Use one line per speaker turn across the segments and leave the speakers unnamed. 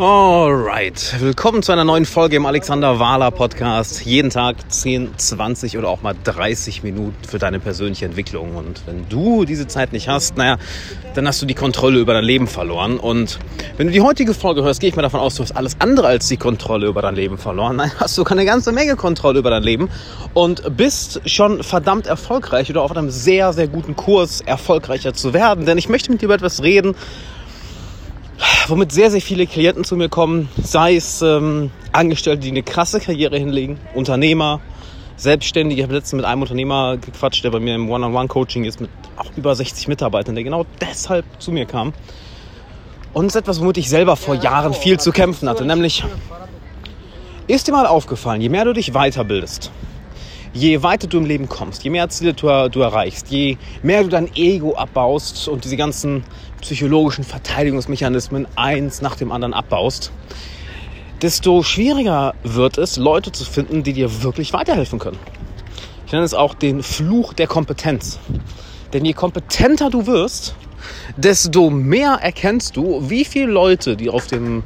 Alright, willkommen zu einer neuen Folge im Alexander Wahler Podcast. Jeden Tag 10, 20 oder auch mal 30 Minuten für deine persönliche Entwicklung. Und wenn du diese Zeit nicht hast, naja, dann hast du die Kontrolle über dein Leben verloren. Und wenn du die heutige Folge hörst, gehe ich mal davon aus, du hast alles andere als die Kontrolle über dein Leben verloren. Nein, hast du keine ganze Menge Kontrolle über dein Leben und bist schon verdammt erfolgreich oder auf einem sehr, sehr guten Kurs, erfolgreicher zu werden. Denn ich möchte mit dir über etwas reden, womit sehr, sehr viele Klienten zu mir kommen, sei es ähm, Angestellte, die eine krasse Karriere hinlegen, Unternehmer, Selbstständige. Ich habe letztens mit einem Unternehmer gequatscht, der bei mir im One-on-One-Coaching ist, mit auch über 60 Mitarbeitern, der genau deshalb zu mir kam. Und es ist etwas, womit ich selber vor Jahren viel zu kämpfen hatte, nämlich ist dir mal aufgefallen, je mehr du dich weiterbildest, je weiter du im Leben kommst, je mehr Ziele du, du, erreichst, je mehr du dein Ego abbaust und diese ganzen psychologischen Verteidigungsmechanismen eins nach dem anderen abbaust, desto schwieriger wird es, Leute zu finden, die dir wirklich weiterhelfen können. Ich nenne es auch den Fluch der Kompetenz. Denn je kompetenter du wirst, desto mehr erkennst du, wie viele Leute, die auf dem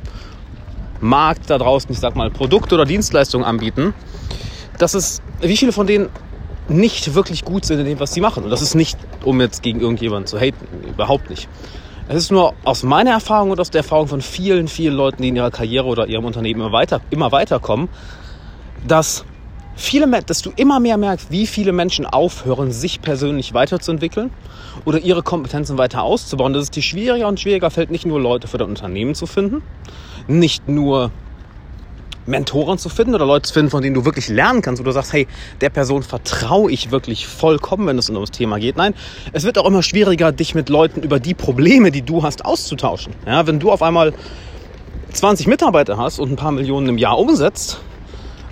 Markt da draußen, ich sag mal, Produkte oder Dienstleistungen anbieten, dass es, wie viele von denen nicht wirklich gut sind in dem, was sie machen. Und das ist nicht, um jetzt gegen irgendjemanden zu haten, überhaupt nicht. Es ist nur aus meiner Erfahrung und aus der Erfahrung von vielen, vielen Leuten, die in ihrer Karriere oder ihrem Unternehmen immer, weiter, immer weiterkommen, dass, viele, dass du immer mehr merkst, wie viele Menschen aufhören, sich persönlich weiterzuentwickeln oder ihre Kompetenzen weiter auszubauen. Dass es dir schwieriger und schwieriger fällt, nicht nur Leute für dein Unternehmen zu finden, nicht nur Mentoren zu finden oder Leute zu finden, von denen du wirklich lernen kannst, wo du sagst, hey, der Person vertraue ich wirklich vollkommen, wenn es um das Thema geht. Nein, es wird auch immer schwieriger, dich mit Leuten über die Probleme, die du hast, auszutauschen. Ja, wenn du auf einmal 20 Mitarbeiter hast und ein paar Millionen im Jahr umsetzt,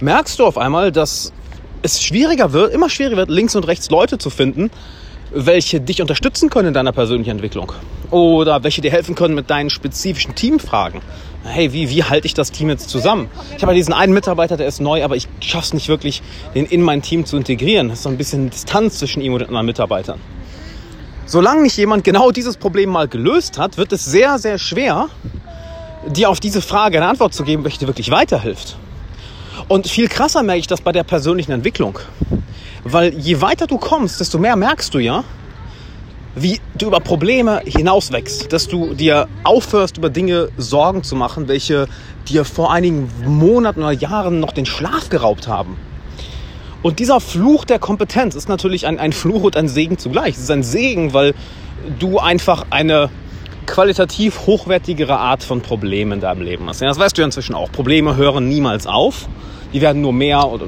merkst du auf einmal, dass es schwieriger wird, immer schwieriger wird, links und rechts Leute zu finden, welche dich unterstützen können in deiner persönlichen Entwicklung oder welche dir helfen können mit deinen spezifischen Teamfragen hey, wie, wie halte ich das Team jetzt zusammen? Ich habe ja diesen einen Mitarbeiter, der ist neu, aber ich schaffe es nicht wirklich, den in mein Team zu integrieren. Es ist so ein bisschen Distanz zwischen ihm und anderen Mitarbeitern. Solange nicht jemand genau dieses Problem mal gelöst hat, wird es sehr, sehr schwer, dir auf diese Frage eine Antwort zu geben, welche dir wirklich weiterhilft. Und viel krasser merke ich das bei der persönlichen Entwicklung. Weil je weiter du kommst, desto mehr merkst du ja, wie du über Probleme hinauswächst, dass du dir aufhörst, über Dinge Sorgen zu machen, welche dir vor einigen Monaten oder Jahren noch den Schlaf geraubt haben. Und dieser Fluch der Kompetenz ist natürlich ein, ein Fluch und ein Segen zugleich. Es ist ein Segen, weil du einfach eine qualitativ hochwertigere Art von Problemen in deinem Leben hast. Das weißt du ja inzwischen auch. Probleme hören niemals auf. Die werden nur mehr oder,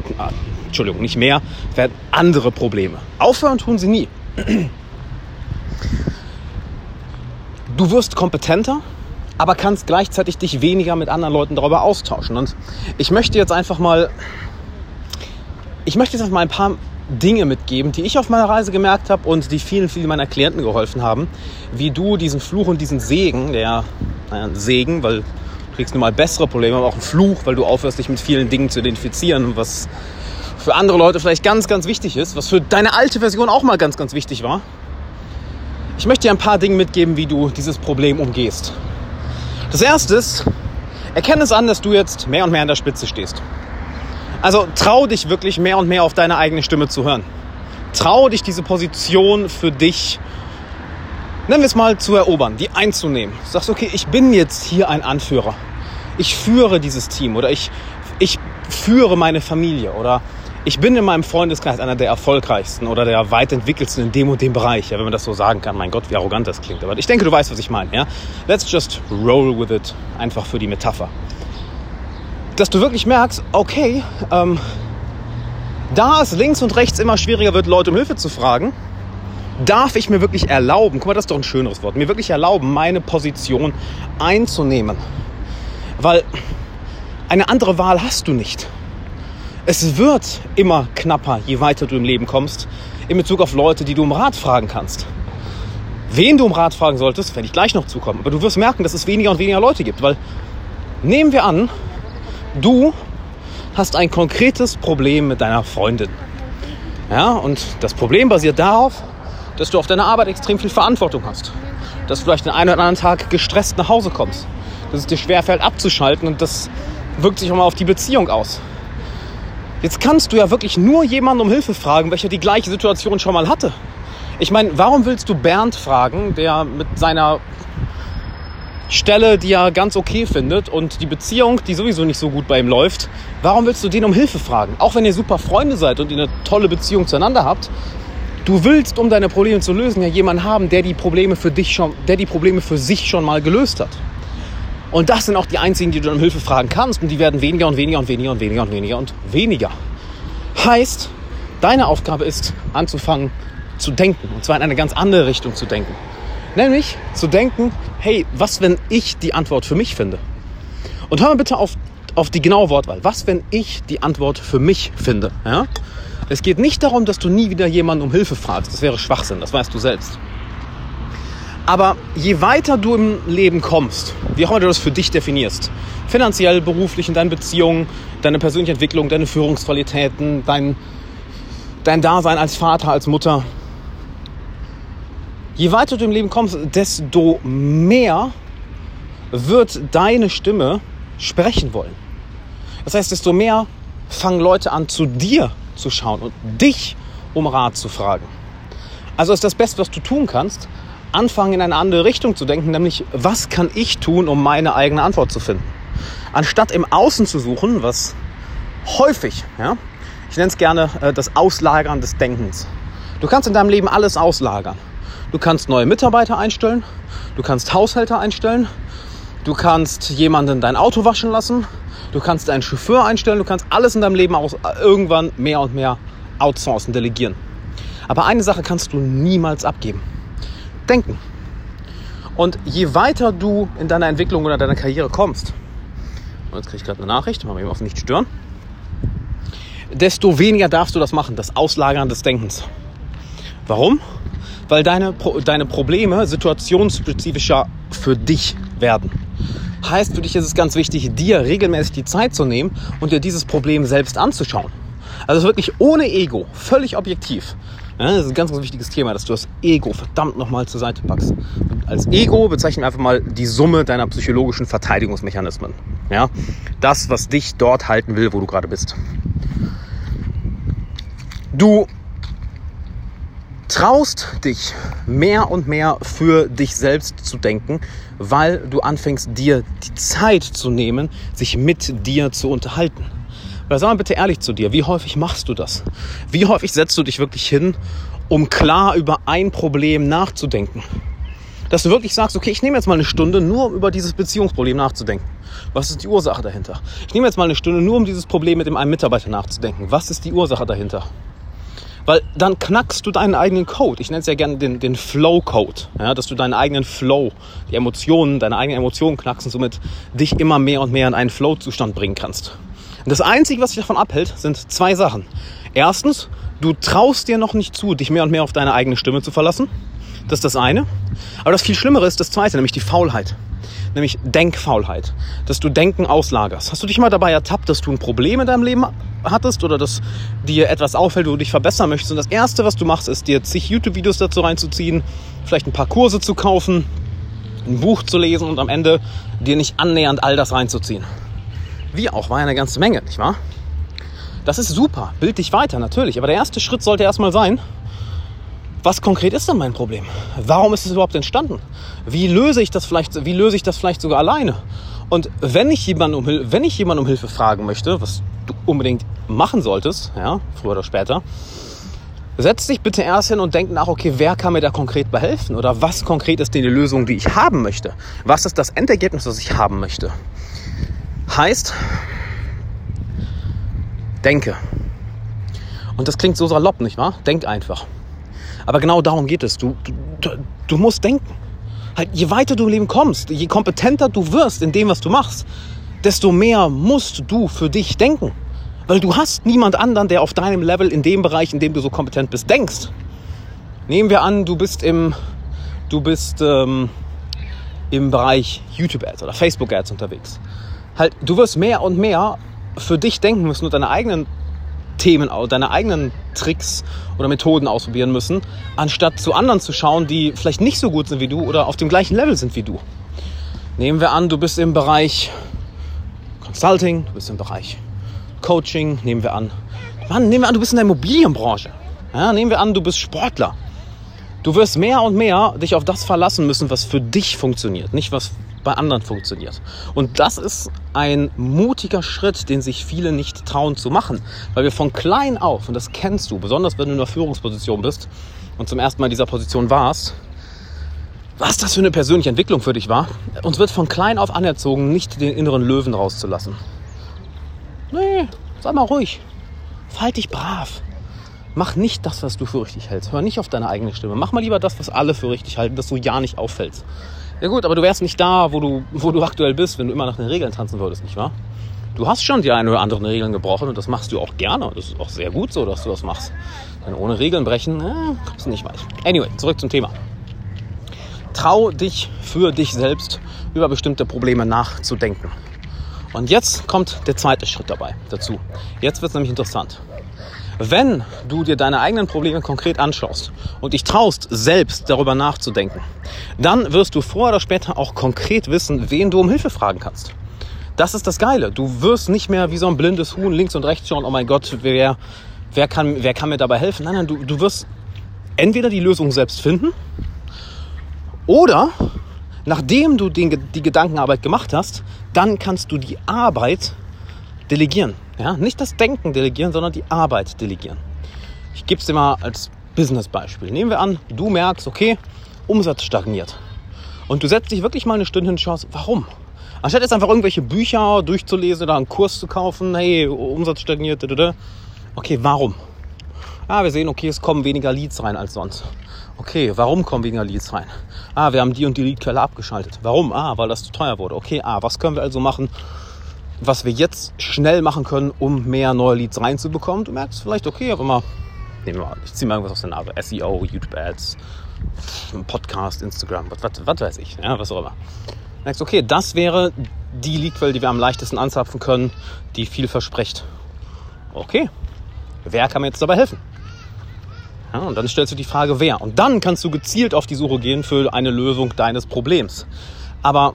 Entschuldigung, nicht mehr, werden andere Probleme. Aufhören tun sie nie. du wirst kompetenter, aber kannst gleichzeitig dich weniger mit anderen Leuten darüber austauschen. Und ich möchte jetzt einfach mal, ich möchte jetzt mal ein paar Dinge mitgeben, die ich auf meiner Reise gemerkt habe und die vielen, vielen meiner Klienten geholfen haben, wie du diesen Fluch und diesen Segen, der, naja, Segen, weil du kriegst nun mal bessere Probleme, aber auch einen Fluch, weil du aufhörst, dich mit vielen Dingen zu identifizieren, was für andere Leute vielleicht ganz, ganz wichtig ist, was für deine alte Version auch mal ganz, ganz wichtig war. Ich möchte dir ein paar Dinge mitgeben, wie du dieses Problem umgehst. Das erste ist, erkenne es an, dass du jetzt mehr und mehr an der Spitze stehst. Also trau dich wirklich mehr und mehr auf deine eigene Stimme zu hören. Trau dich diese Position für dich, nennen wir es mal, zu erobern, die einzunehmen. Du sagst, okay, ich bin jetzt hier ein Anführer. Ich führe dieses Team oder ich, ich führe meine Familie oder ich bin in meinem Freundeskreis einer der erfolgreichsten oder der weit entwickelsten in dem und dem Bereich, ja, wenn man das so sagen kann. Mein Gott, wie arrogant das klingt. Aber ich denke, du weißt, was ich meine. Ja? Let's just roll with it. Einfach für die Metapher. Dass du wirklich merkst, okay, ähm, da es links und rechts immer schwieriger wird, Leute um Hilfe zu fragen, darf ich mir wirklich erlauben, guck mal, das ist doch ein schöneres Wort, mir wirklich erlauben, meine Position einzunehmen. Weil eine andere Wahl hast du nicht. Es wird immer knapper, je weiter du im Leben kommst, in Bezug auf Leute, die du um Rat fragen kannst. Wen du um Rat fragen solltest, werde ich gleich noch zukommen. Aber du wirst merken, dass es weniger und weniger Leute gibt, weil nehmen wir an, du hast ein konkretes Problem mit deiner Freundin. Ja, und das Problem basiert darauf, dass du auf deiner Arbeit extrem viel Verantwortung hast. Dass du vielleicht den einen oder anderen Tag gestresst nach Hause kommst. dass es dir schwerfällt abzuschalten und das wirkt sich auch mal auf die Beziehung aus. Jetzt kannst du ja wirklich nur jemanden um Hilfe fragen, welcher die gleiche Situation schon mal hatte. Ich meine, warum willst du Bernd fragen, der mit seiner Stelle, die er ganz okay findet und die Beziehung, die sowieso nicht so gut bei ihm läuft, warum willst du den um Hilfe fragen? Auch wenn ihr super Freunde seid und ihr eine tolle Beziehung zueinander habt, du willst, um deine Probleme zu lösen, ja jemanden haben, der die Probleme für dich schon, der die Probleme für sich schon mal gelöst hat. Und das sind auch die einzigen, die du um Hilfe fragen kannst. Und die werden weniger und weniger und weniger und weniger und weniger und weniger. Heißt, deine Aufgabe ist, anzufangen zu denken. Und zwar in eine ganz andere Richtung zu denken. Nämlich zu denken, hey, was, wenn ich die Antwort für mich finde? Und hör mal bitte auf, auf die genaue Wortwahl. Was, wenn ich die Antwort für mich finde? Ja? Es geht nicht darum, dass du nie wieder jemanden um Hilfe fragst. Das wäre Schwachsinn, das weißt du selbst. Aber je weiter du im Leben kommst, wie auch immer du das für dich definierst, finanziell, beruflich, in deinen Beziehungen, deine persönliche Entwicklung, deine Führungsqualitäten, dein, dein Dasein als Vater, als Mutter, je weiter du im Leben kommst, desto mehr wird deine Stimme sprechen wollen. Das heißt, desto mehr fangen Leute an, zu dir zu schauen und dich um Rat zu fragen. Also ist das Beste, was du tun kannst, anfangen in eine andere Richtung zu denken, nämlich was kann ich tun, um meine eigene Antwort zu finden. Anstatt im Außen zu suchen, was häufig, ja, ich nenne es gerne äh, das Auslagern des Denkens. Du kannst in deinem Leben alles auslagern. Du kannst neue Mitarbeiter einstellen, du kannst Haushälter einstellen, du kannst jemanden dein Auto waschen lassen, du kannst einen Chauffeur einstellen, du kannst alles in deinem Leben aus, irgendwann mehr und mehr outsourcen, delegieren. Aber eine Sache kannst du niemals abgeben. Denken. Und je weiter du in deiner Entwicklung oder deiner Karriere kommst, und jetzt kriege ich gerade eine Nachricht, machen wir eben auf nicht stören, desto weniger darfst du das machen, das Auslagern des Denkens. Warum? weil deine, deine Probleme situationsspezifischer für dich werden. Heißt, für dich ist es ganz wichtig, dir regelmäßig die Zeit zu nehmen und dir dieses Problem selbst anzuschauen. Also wirklich ohne Ego, völlig objektiv. Das ist ein ganz, ganz wichtiges Thema, dass du das Ego verdammt nochmal zur Seite packst. Und als Ego bezeichnen wir einfach mal die Summe deiner psychologischen Verteidigungsmechanismen. Ja? Das, was dich dort halten will, wo du gerade bist. Du traust dich mehr und mehr für dich selbst zu denken, weil du anfängst, dir die Zeit zu nehmen, sich mit dir zu unterhalten. Oder sag mal bitte ehrlich zu dir, wie häufig machst du das? Wie häufig setzt du dich wirklich hin, um klar über ein Problem nachzudenken? Dass du wirklich sagst, okay, ich nehme jetzt mal eine Stunde, nur um über dieses Beziehungsproblem nachzudenken. Was ist die Ursache dahinter? Ich nehme jetzt mal eine Stunde, nur um dieses Problem mit dem einen Mitarbeiter nachzudenken. Was ist die Ursache dahinter? Weil dann knackst du deinen eigenen Code. Ich nenne es ja gerne den, den Flow-Code. Ja, dass du deinen eigenen Flow, die Emotionen, deine eigenen Emotionen knackst und somit dich immer mehr und mehr in einen Flow-Zustand bringen kannst. Und das Einzige, was dich davon abhält, sind zwei Sachen. Erstens, du traust dir noch nicht zu, dich mehr und mehr auf deine eigene Stimme zu verlassen. Das ist das eine. Aber das viel Schlimmere ist das zweite, nämlich die Faulheit nämlich Denkfaulheit, dass du Denken auslagerst. Hast du dich mal dabei ertappt, dass du ein Problem in deinem Leben hattest oder dass dir etwas auffällt, wo du dich verbessern möchtest und das Erste, was du machst, ist dir zig YouTube-Videos dazu reinzuziehen, vielleicht ein paar Kurse zu kaufen, ein Buch zu lesen und am Ende dir nicht annähernd all das reinzuziehen. Wie auch, war ja eine ganze Menge, nicht wahr? Das ist super, bild dich weiter, natürlich. Aber der erste Schritt sollte erstmal sein, was konkret ist denn mein Problem? Warum ist es überhaupt entstanden? Wie löse ich das vielleicht, wie löse ich das vielleicht sogar alleine? Und wenn ich jemanden um, wenn ich jemanden um Hilfe fragen möchte, was du unbedingt machen solltest, ja, früher oder später, setz dich bitte erst hin und denk nach, okay, wer kann mir da konkret behelfen? Oder was konkret ist denn die Lösung, die ich haben möchte? Was ist das Endergebnis, das ich haben möchte? Heißt, denke. Und das klingt so salopp, nicht wahr? Denk einfach. Aber genau darum geht es. Du, du, du musst denken. Halt, je weiter du im Leben kommst, je kompetenter du wirst in dem, was du machst, desto mehr musst du für dich denken. Weil du hast niemand anderen, der auf deinem Level in dem Bereich, in dem du so kompetent bist, denkst. Nehmen wir an, du bist im, du bist ähm, im Bereich YouTube Ads oder Facebook Ads unterwegs. Halt, du wirst mehr und mehr für dich denken müssen und deine eigenen Themen, deine eigenen Tricks oder Methoden ausprobieren müssen, anstatt zu anderen zu schauen, die vielleicht nicht so gut sind wie du oder auf dem gleichen Level sind wie du. Nehmen wir an, du bist im Bereich Consulting, du bist im Bereich Coaching, nehmen wir an. Mann, nehmen wir an, du bist in der Immobilienbranche. Ja, nehmen wir an, du bist Sportler. Du wirst mehr und mehr dich auf das verlassen müssen, was für dich funktioniert, nicht was bei anderen funktioniert. Und das ist ein mutiger Schritt, den sich viele nicht trauen zu machen, weil wir von klein auf, und das kennst du, besonders wenn du in einer Führungsposition bist und zum ersten Mal in dieser Position warst, was das für eine persönliche Entwicklung für dich war. Uns wird von klein auf anerzogen, nicht den inneren Löwen rauszulassen. Nee, sei mal ruhig. Verhalt dich brav. Mach nicht das, was du für richtig hältst. Hör nicht auf deine eigene Stimme. Mach mal lieber das, was alle für richtig halten, dass du ja nicht auffällst. Ja gut, aber du wärst nicht da, wo du, wo du aktuell bist, wenn du immer nach den Regeln tanzen würdest, nicht wahr? Du hast schon die eine oder andere Regeln gebrochen und das machst du auch gerne. Das ist auch sehr gut so, dass du das machst. Denn ohne Regeln brechen, äh, kommst du nicht weit. Anyway, zurück zum Thema. Trau dich für dich selbst über bestimmte Probleme nachzudenken. Und jetzt kommt der zweite Schritt dabei dazu. Jetzt wird es nämlich interessant. Wenn du dir deine eigenen Probleme konkret anschaust und dich traust, selbst darüber nachzudenken, dann wirst du früher oder später auch konkret wissen, wen du um Hilfe fragen kannst. Das ist das Geile. Du wirst nicht mehr wie so ein blindes Huhn links und rechts schauen, oh mein Gott, wer, wer, kann, wer kann mir dabei helfen? Nein, nein, du, du wirst entweder die Lösung selbst finden oder nachdem du den, die Gedankenarbeit gemacht hast, dann kannst du die Arbeit delegieren. Ja? Nicht das Denken delegieren, sondern die Arbeit delegieren. Ich gebe es dir mal als Business-Beispiel. Nehmen wir an, du merkst, okay, Umsatz stagniert. Und du setzt dich wirklich mal eine Stunde hin und schaust, warum? Anstatt jetzt einfach irgendwelche Bücher durchzulesen oder einen Kurs zu kaufen, hey, Umsatz stagniert, okay, warum? Ah, wir sehen, okay, es kommen weniger Leads rein als sonst. Okay, warum kommen weniger Leads rein? Ah, wir haben die und die Leadquelle abgeschaltet. Warum? Ah, weil das zu teuer wurde. Okay, ah, was können wir also machen, was wir jetzt schnell machen können, um mehr neue Leads reinzubekommen? Du merkst vielleicht, okay, aber mal, nehmen wir mal, ich ziehe mal irgendwas aus der Nase. SEO, YouTube Ads, Podcast, Instagram, was, was, was weiß ich, ja, was auch immer. Du merkst, okay, das wäre die Leadquelle, die wir am leichtesten anzapfen können, die viel verspricht. Okay, wer kann mir jetzt dabei helfen? Ja, und dann stellst du die Frage, wer. Und dann kannst du gezielt auf die Suche gehen für eine Lösung deines Problems. Aber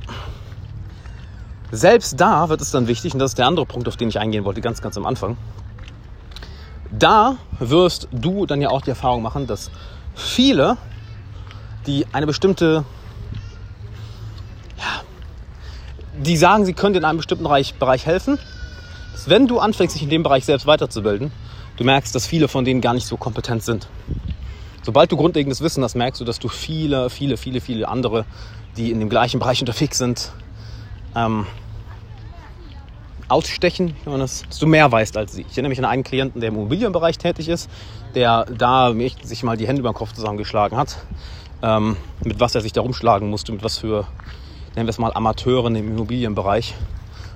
selbst da wird es dann wichtig, und das ist der andere Punkt, auf den ich eingehen wollte, ganz, ganz am Anfang. Da wirst du dann ja auch die Erfahrung machen, dass viele, die eine bestimmte, ja, die sagen, sie können in einem bestimmten Bereich, Bereich helfen, dass wenn du anfängst, dich in dem Bereich selbst weiterzubilden, du merkst, dass viele von denen gar nicht so kompetent sind. Sobald du grundlegendes Wissen hast, merkst du, dass du viele, viele, viele, viele andere, die in dem gleichen Bereich unterwegs sind, ähm, ausstechen, wenn man das, dass du mehr weißt als sie. Ich erinnere mich an einen Klienten, der im Immobilienbereich tätig ist, der da sich mal die Hände über den Kopf zusammengeschlagen hat, ähm, mit was er sich da rumschlagen musste, mit was für, nennen wir es mal, Amateuren im Immobilienbereich.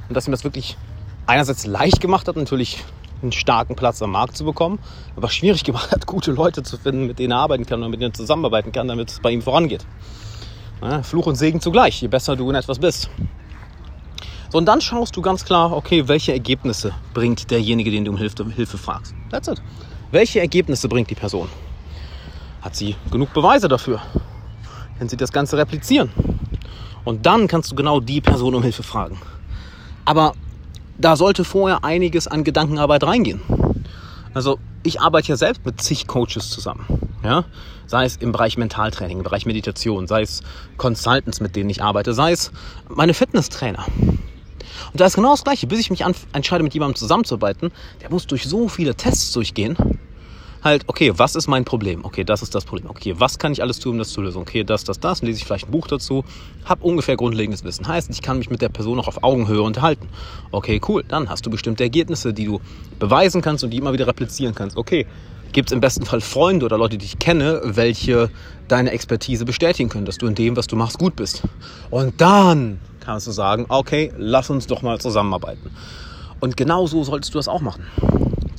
Und dass ihm das wirklich einerseits leicht gemacht hat, natürlich einen starken Platz am Markt zu bekommen, aber schwierig gemacht hat, gute Leute zu finden, mit denen er arbeiten kann und mit denen er zusammenarbeiten kann, damit es bei ihm vorangeht. Fluch und Segen zugleich, je besser du in etwas bist. So, und dann schaust du ganz klar, okay, welche Ergebnisse bringt derjenige, den du um Hilfe, Hilfe fragst. That's it. Welche Ergebnisse bringt die Person? Hat sie genug Beweise dafür? Kann sie das Ganze replizieren? Und dann kannst du genau die Person um Hilfe fragen. Aber da sollte vorher einiges an Gedankenarbeit reingehen. Also ich arbeite ja selbst mit zig Coaches zusammen. Ja? Sei es im Bereich Mentaltraining, im Bereich Meditation, sei es Consultants, mit denen ich arbeite, sei es meine Fitnesstrainer. Und da ist genau das Gleiche. Bis ich mich entscheide, mit jemandem zusammenzuarbeiten, der muss durch so viele Tests durchgehen, halt, okay, was ist mein Problem? Okay, das ist das Problem. Okay, was kann ich alles tun, um das zu lösen? Okay, das, das, das. lese ich vielleicht ein Buch dazu, habe ungefähr grundlegendes Wissen. Heißt, ich kann mich mit der Person auch auf Augenhöhe unterhalten. Okay, cool. Dann hast du bestimmte Ergebnisse, die du beweisen kannst und die immer wieder replizieren kannst. Okay, gibt es im besten Fall Freunde oder Leute, die ich kenne, welche deine Expertise bestätigen können, dass du in dem, was du machst, gut bist. Und dann kannst du sagen, okay, lass uns doch mal zusammenarbeiten. Und genau so solltest du das auch machen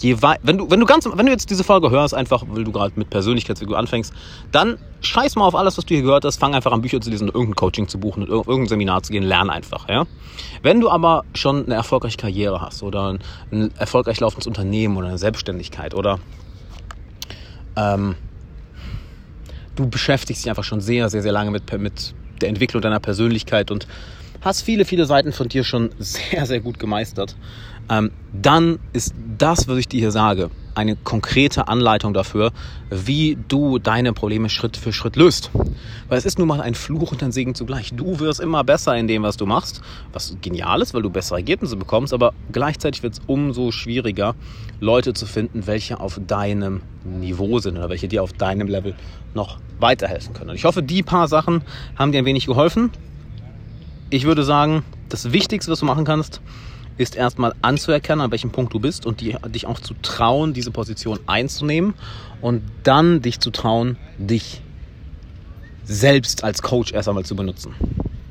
je wenn du, wenn du ganz, wenn du jetzt diese Folge hörst, einfach, weil du gerade mit Persönlichkeitsfigur anfängst, dann scheiß mal auf alles, was du hier gehört hast, fang einfach an, Bücher zu lesen irgendein Coaching zu buchen und irgendein Seminar zu gehen, lern einfach, ja. Wenn du aber schon eine erfolgreiche Karriere hast oder ein erfolgreich laufendes Unternehmen oder eine Selbstständigkeit oder ähm, du beschäftigst dich einfach schon sehr, sehr, sehr lange mit, mit der Entwicklung deiner Persönlichkeit und hast viele, viele Seiten von dir schon sehr, sehr gut gemeistert, ähm, dann ist das, was ich dir hier sage, eine konkrete Anleitung dafür, wie du deine Probleme Schritt für Schritt löst. Weil es ist nun mal ein Fluch und ein Segen zugleich. Du wirst immer besser in dem, was du machst, was genial ist, weil du bessere Ergebnisse bekommst, aber gleichzeitig wird es umso schwieriger, Leute zu finden, welche auf deinem Niveau sind oder welche dir auf deinem Level noch weiterhelfen können. Und ich hoffe, die paar Sachen haben dir ein wenig geholfen. Ich würde sagen, das Wichtigste, was du machen kannst, ist erstmal anzuerkennen, an welchem Punkt du bist und die, dich auch zu trauen, diese Position einzunehmen und dann dich zu trauen, dich selbst als Coach erst einmal zu benutzen.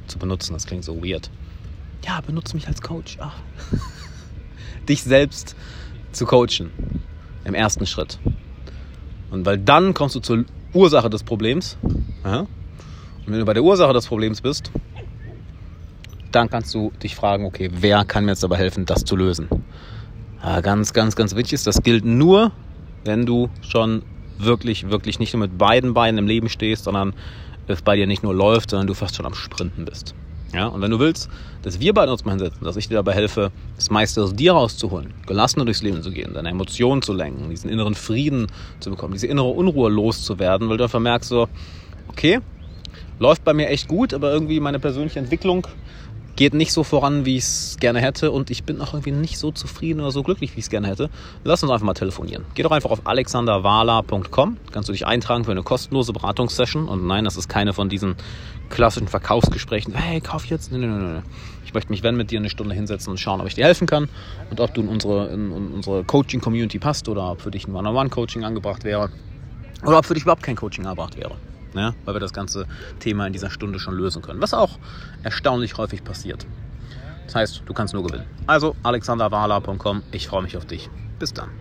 Zu benutzen, das klingt so weird. Ja, benutze mich als Coach. Ach. dich selbst zu coachen im ersten Schritt. Und weil dann kommst du zur Ursache des Problems. Ja? Und wenn du bei der Ursache des Problems bist, dann kannst du dich fragen, okay, wer kann mir jetzt dabei helfen, das zu lösen? Ja, ganz, ganz, ganz wichtig ist, das gilt nur, wenn du schon wirklich, wirklich nicht nur mit beiden Beinen im Leben stehst, sondern es bei dir nicht nur läuft, sondern du fast schon am Sprinten bist. Ja, und wenn du willst, dass wir beide uns mal hinsetzen, dass ich dir dabei helfe, das meiste aus dir rauszuholen, gelassener durchs Leben zu gehen, deine Emotionen zu lenken, diesen inneren Frieden zu bekommen, diese innere Unruhe loszuwerden, weil du einfach merkst so, okay, läuft bei mir echt gut, aber irgendwie meine persönliche Entwicklung geht nicht so voran, wie ich es gerne hätte und ich bin auch irgendwie nicht so zufrieden oder so glücklich, wie ich es gerne hätte, lass uns einfach mal telefonieren. Geh doch einfach auf alexanderwala.com, kannst du dich eintragen für eine kostenlose Beratungssession? Und nein, das ist keine von diesen klassischen Verkaufsgesprächen, hey, kauf jetzt, nein, nein, nein. Ich möchte mich, wenn, mit dir eine Stunde hinsetzen und schauen, ob ich dir helfen kann und ob du in unsere, in, in unsere Coaching-Community passt oder ob für dich ein One-on-One-Coaching angebracht wäre oder ob für dich überhaupt kein Coaching angebracht wäre ne? weil wir das ganze Thema in dieser Stunde schon lösen können, was auch erstaunlich häufig passiert. Das heißt, du kannst nur gewinnen. Also alexanderwala.com, ich freue mich auf dich. Bis dann.